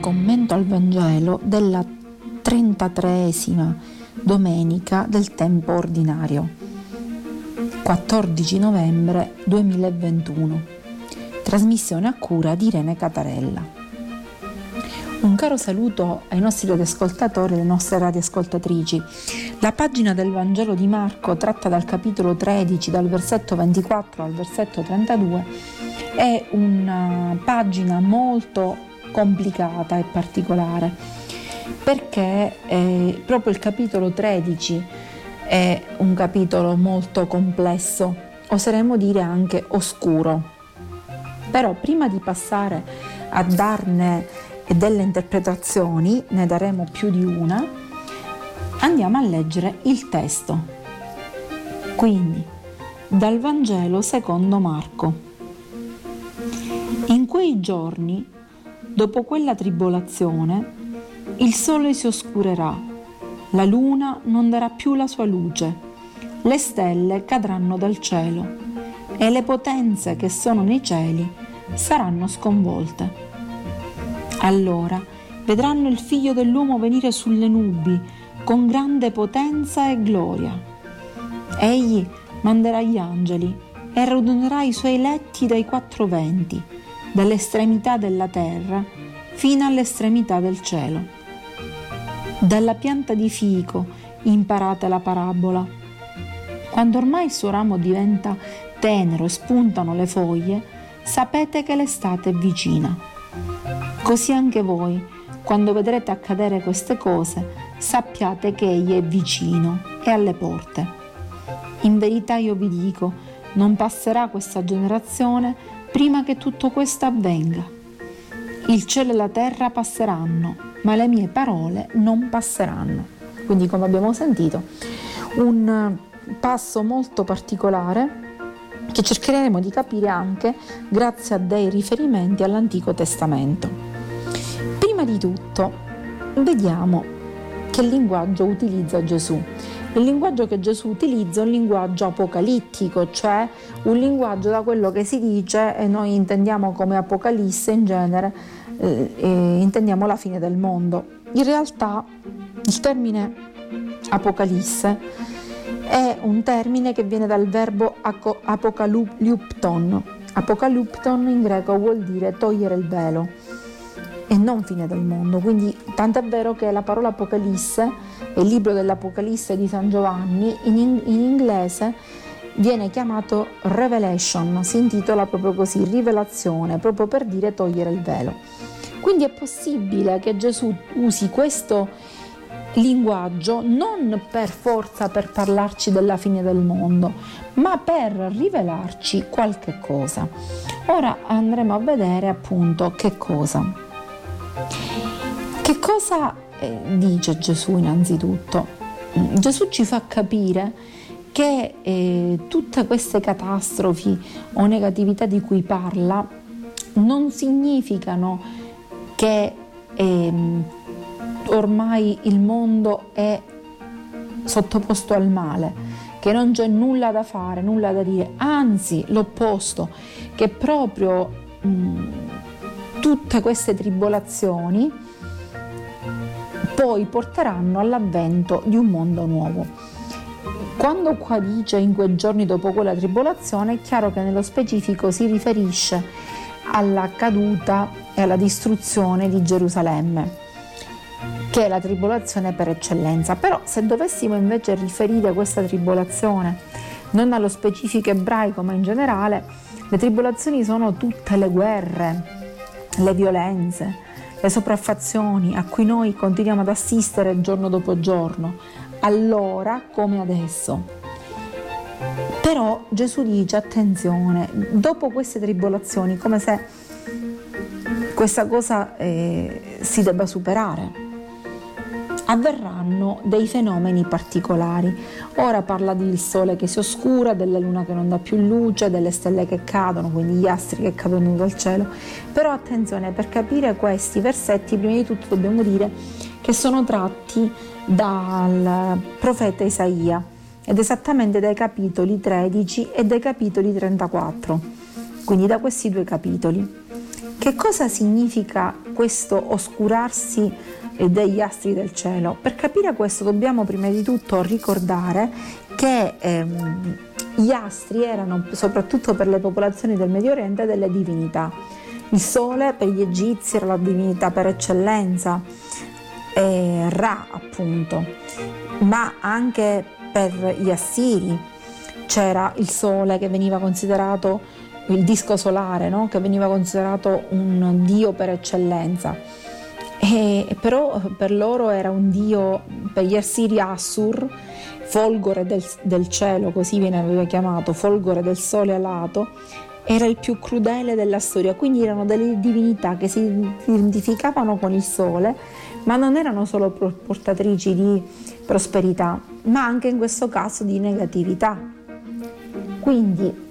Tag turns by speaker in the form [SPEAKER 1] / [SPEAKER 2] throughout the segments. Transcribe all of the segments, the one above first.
[SPEAKER 1] commento al Vangelo della 33esima domenica del tempo ordinario, 14 novembre 2021. Trasmissione a cura di Irene Catarella. Un caro saluto ai nostri radioascoltatori e alle nostre radioascoltatrici. La pagina del Vangelo di Marco, tratta dal capitolo 13, dal versetto 24 al versetto 32, è una pagina molto complicata e particolare, perché eh, proprio il capitolo 13 è un capitolo molto complesso, oseremmo dire anche oscuro. Però prima di passare a darne delle interpretazioni, ne daremo più di una, andiamo a leggere il testo. Quindi, dal Vangelo secondo Marco. In quei giorni Dopo quella tribolazione, il sole si oscurerà, la luna non darà più la sua luce, le stelle cadranno dal cielo e le potenze che sono nei cieli saranno sconvolte. Allora vedranno il figlio dell'uomo venire sulle nubi con grande potenza e gloria. Egli manderà gli angeli e radunerà i suoi letti dai quattro venti dall'estremità della terra fino all'estremità del cielo. Dalla pianta di fico imparate la parabola. Quando ormai il suo ramo diventa tenero e spuntano le foglie, sapete che l'estate è vicina. Così anche voi, quando vedrete accadere queste cose, sappiate che Egli è vicino e alle porte. In verità io vi dico, non passerà questa generazione prima che tutto questo avvenga. Il cielo e la terra passeranno, ma le mie parole non passeranno. Quindi, come abbiamo sentito, un passo molto particolare che cercheremo di capire anche grazie a dei riferimenti all'Antico Testamento. Prima di tutto, vediamo che linguaggio utilizza Gesù. Il linguaggio che Gesù utilizza è un linguaggio apocalittico, cioè un linguaggio da quello che si dice e noi intendiamo come apocalisse in genere, eh, intendiamo la fine del mondo. In realtà il termine apocalisse è un termine che viene dal verbo apocalupton. Apocalupton in greco vuol dire togliere il velo e non fine del mondo. Quindi tant'è vero che la parola Apocalisse, il libro dell'Apocalisse di San Giovanni, in, in inglese viene chiamato Revelation, si intitola proprio così, rivelazione, proprio per dire togliere il velo. Quindi è possibile che Gesù usi questo linguaggio non per forza per parlarci della fine del mondo, ma per rivelarci qualche cosa. Ora andremo a vedere appunto che cosa. Che cosa eh, dice Gesù innanzitutto? Mm, Gesù ci fa capire che eh, tutte queste catastrofi o negatività di cui parla non significano che eh, ormai il mondo è sottoposto al male, che non c'è nulla da fare, nulla da dire, anzi l'opposto, che proprio mh, tutte queste tribolazioni poi porteranno all'avvento di un mondo nuovo. Quando qua dice in quei giorni dopo quella tribolazione, è chiaro che nello specifico si riferisce alla caduta e alla distruzione di Gerusalemme, che è la tribolazione per eccellenza. Però se dovessimo invece riferire questa tribolazione non allo specifico ebraico, ma in generale, le tribolazioni sono tutte le guerre, le violenze, le sopraffazioni a cui noi continuiamo ad assistere giorno dopo giorno, allora come adesso. Però Gesù dice attenzione, dopo queste tribolazioni, come se questa cosa eh, si debba superare avverranno dei fenomeni particolari. Ora parla del sole che si oscura, della luna che non dà più luce, delle stelle che cadono, quindi gli astri che cadono dal cielo. Però attenzione, per capire questi versetti, prima di tutto dobbiamo dire che sono tratti dal profeta Isaia ed esattamente dai capitoli 13 e dai capitoli 34, quindi da questi due capitoli. Che cosa significa questo oscurarsi degli astri del cielo? Per capire questo dobbiamo prima di tutto ricordare che ehm, gli astri erano soprattutto per le popolazioni del Medio Oriente delle divinità. Il sole per gli egizi era la divinità per eccellenza, eh, Ra appunto, ma anche per gli assiri c'era il sole che veniva considerato il disco solare, no? che veniva considerato un dio per eccellenza. E, però per loro era un dio, per gli assiri Assur, folgore del, del cielo, così viene chiamato, folgore del sole alato, era il più crudele della storia, quindi erano delle divinità che si identificavano con il sole, ma non erano solo portatrici di prosperità, ma anche in questo caso di negatività. Quindi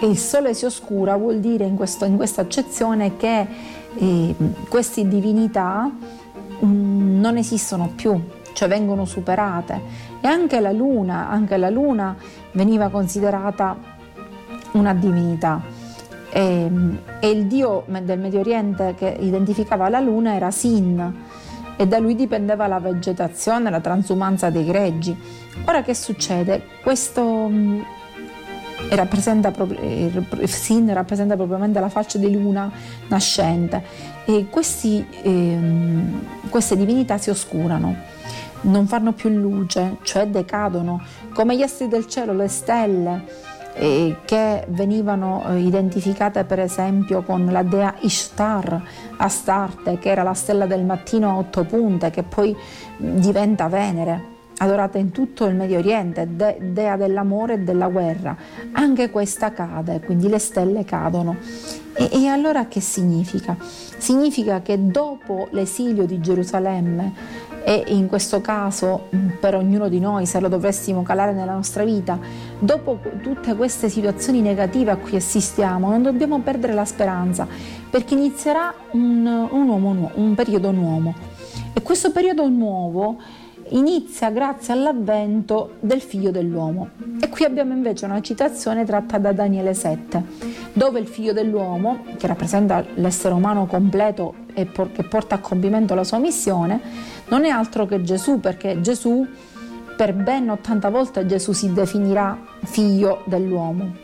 [SPEAKER 1] il sole si oscura vuol dire in, questo, in questa accezione che eh, queste divinità mh, mm, non esistono più, cioè vengono superate e anche la luna, anche la luna veniva considerata una divinità. E, e, il dio del Medio Oriente che identificava la luna era Sin e da lui dipendeva la vegetazione, la transumanza dei greggi. Ora che succede? Questo mm, rappresenta, Sin rappresenta propriamente la faccia di luna nascente e questi, ehm, queste divinità si oscurano non fanno più luce, cioè decadono, come gli astri del cielo, le stelle eh, che venivano eh, identificate per esempio con la dea Ishtar, Astarte, che era la stella del mattino a otto punte, che poi diventa Venere adorata in tutto il Medio Oriente, de- dea dell'amore e della guerra. Anche questa cade, quindi le stelle cadono. E, e allora che significa? Significa che dopo l'esilio di Gerusalemme e in questo caso mm, per ognuno di noi se lo dovessimo calare nella nostra vita, dopo tutte queste situazioni negative a cui assistiamo, non dobbiamo perdere la speranza perché inizierà un, un, uomo, un periodo nuovo e questo periodo nuovo inizia grazie all'avvento del figlio dell'uomo. E qui abbiamo invece una citazione tratta da Daniele 7, dove il figlio dell'uomo, che rappresenta l'essere umano completo e che porta a compimento la sua missione, non è altro che Gesù, perché Gesù, per ben 80 volte Gesù si definirà figlio dell'uomo,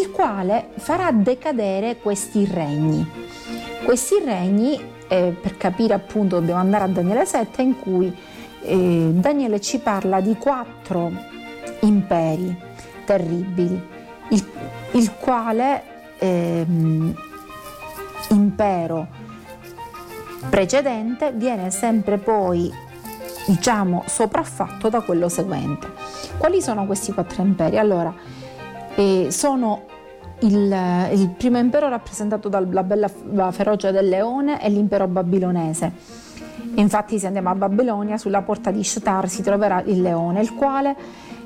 [SPEAKER 1] il quale farà decadere questi regni. Questi regni, eh, per capire appunto, dobbiamo andare a Daniele 7, in cui eh, Daniele ci parla di quattro imperi terribili, il, il quale eh, impero precedente viene sempre poi diciamo sopraffatto da quello seguente. Quali sono questi quattro imperi? Allora, eh, sono il, il, primo impero rappresentato dalla bella ferocia del leone e l'impero babilonese. Infatti se andiamo a Babilonia sulla porta di Shtar si troverà il leone, il quale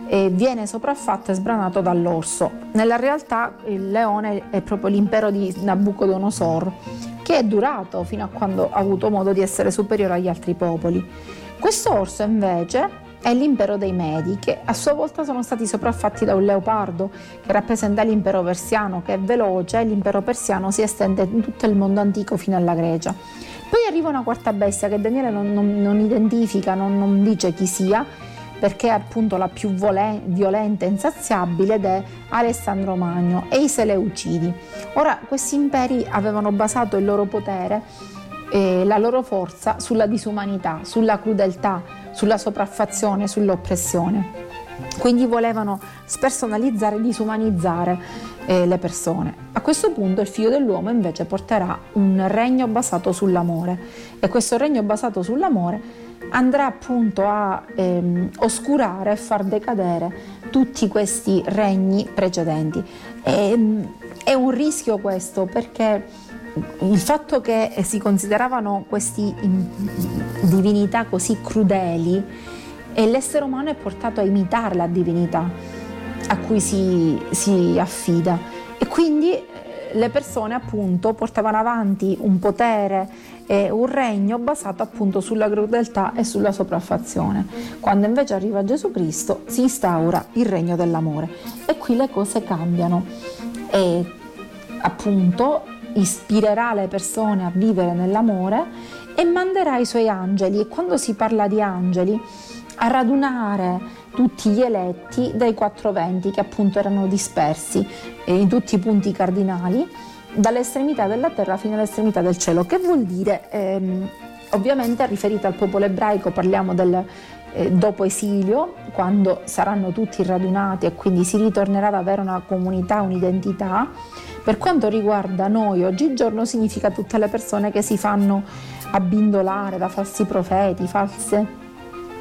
[SPEAKER 1] eh, viene sopraffatto e sbranato dall'orso. Nella realtà il leone è proprio l'impero di Nabucodonosor che è durato fino a quando ha avuto modo di essere superiore agli altri popoli. Questo orso invece è l'impero dei Medi, che a sua volta sono stati sopraffatti da un leopardo, che rappresenta l'impero persiano, che è veloce, e l'impero persiano si estende in tutto il mondo antico fino alla Grecia. Poi arriva una quarta bestia che Daniele non, non, non identifica, non, non dice chi sia, perché è appunto la più violenta e insaziabile ed è Alessandro Magno e i Seleucidi. Ora questi imperi avevano basato il loro potere e la loro forza sulla disumanità, sulla crudeltà, sulla sopraffazione, sull'oppressione. Quindi volevano spersonalizzare e disumanizzare eh, le persone. A questo punto il figlio dell'uomo invece porterà un regno basato sull'amore e questo regno basato sull'amore andrà appunto a ehm, oscurare e far decadere tutti questi regni precedenti. E, ehm, è un rischio questo perché il fatto che si consideravano queste divinità così crudeli e l'essere umano è portato a imitare la divinità a cui si, si affida e quindi le persone appunto portavano avanti un potere e un regno basato appunto sulla crudeltà e sulla sopraffazione. Quando invece arriva Gesù Cristo si instaura il regno dell'amore. E qui le cose cambiano. E appunto ispirerà le persone a vivere nell'amore e manderà i suoi angeli. E quando si parla di angeli a radunare tutti gli eletti dai quattro venti che appunto erano dispersi in tutti i punti cardinali dall'estremità della terra fino all'estremità del cielo, che vuol dire ehm, ovviamente riferita al popolo ebraico, parliamo del eh, dopo esilio, quando saranno tutti radunati e quindi si ritornerà ad avere una comunità, un'identità. Per quanto riguarda noi oggigiorno significa tutte le persone che si fanno abbindolare da falsi profeti, false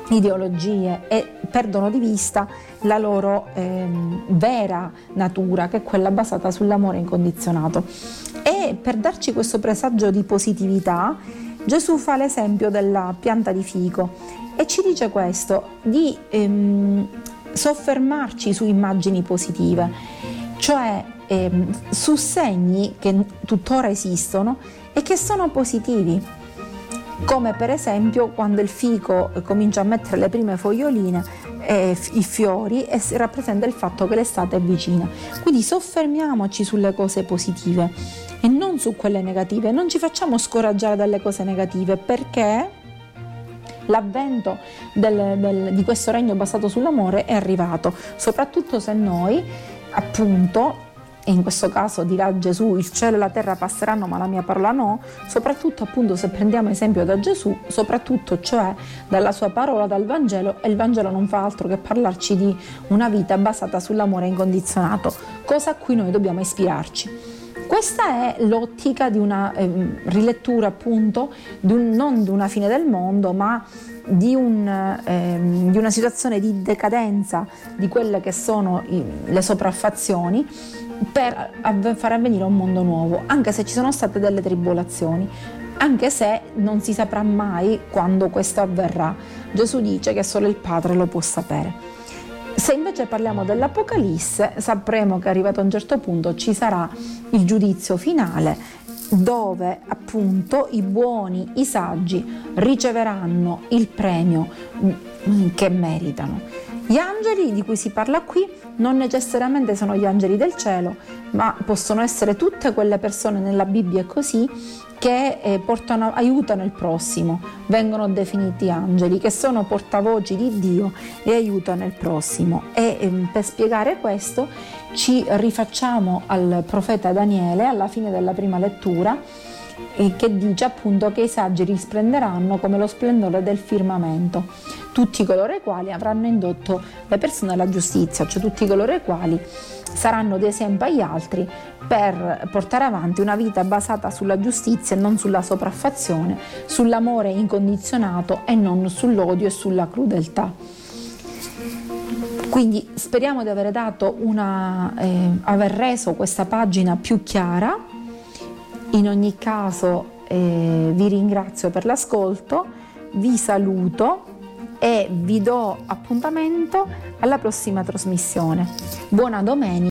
[SPEAKER 1] ideologie e perdono di vista la loro ehm, vera natura, che è quella basata sull'amore incondizionato. E per darci questo presagio di positività, Gesù fa l'esempio della pianta di fico e ci dice questo, di ehm, soffermarci su immagini positive, cioè ehm, su segni che tuttora esistono e che sono positivi come per esempio quando il fico comincia a mettere le prime foglioline, eh, i fiori e rappresenta il fatto che l'estate è vicina. Quindi soffermiamoci sulle cose positive e non su quelle negative, non ci facciamo scoraggiare dalle cose negative perché l'avvento del, del, di questo regno basato sull'amore è arrivato, soprattutto se noi appunto e in questo caso dirà Gesù il cielo e la terra passeranno ma la mia parola no, soprattutto appunto se prendiamo esempio da Gesù, soprattutto cioè dalla sua parola, dal Vangelo e il Vangelo non fa altro che parlarci di una vita basata sull'amore incondizionato, cosa a cui noi dobbiamo ispirarci. Questa è l'ottica di una eh, rilettura appunto di un, non di una fine del mondo ma di, un, eh, di, una situazione di decadenza di quelle che sono i, le sopraffazioni per far avvenire un mondo nuovo, anche se ci sono state delle tribolazioni, anche se non si saprà mai quando questo avverrà. Gesù dice che solo il Padre lo può sapere. Se invece parliamo dell'Apocalisse, sapremo che arrivato a un certo punto ci sarà il giudizio finale dove appunto i buoni, i saggi riceveranno il premio mm, che meritano. Gli angeli di cui si parla qui non necessariamente sono gli angeli del cielo, ma possono essere tutte quelle persone nella Bibbia così che eh, portano, aiutano il prossimo, vengono definiti angeli, che sono portavoci di Dio e aiutano il prossimo. E eh, per spiegare questo ci rifacciamo al profeta Daniele alla fine della prima lettura eh, che dice appunto che i saggi risplenderanno come lo splendore del firmamento, tutti coloro i quali avranno indotto le persone alla giustizia, cioè tutti coloro i quali saranno di esempio agli altri per portare avanti una vita basata sulla giustizia e non sulla sopraffazione, sull'amore incondizionato e non sull'odio e sulla crudeltà. Quindi speriamo di aver, una, eh, aver reso questa pagina più chiara. In ogni caso eh, vi ringrazio per l'ascolto, vi saluto e vi do appuntamento alla prossima trasmissione. Buona domenica.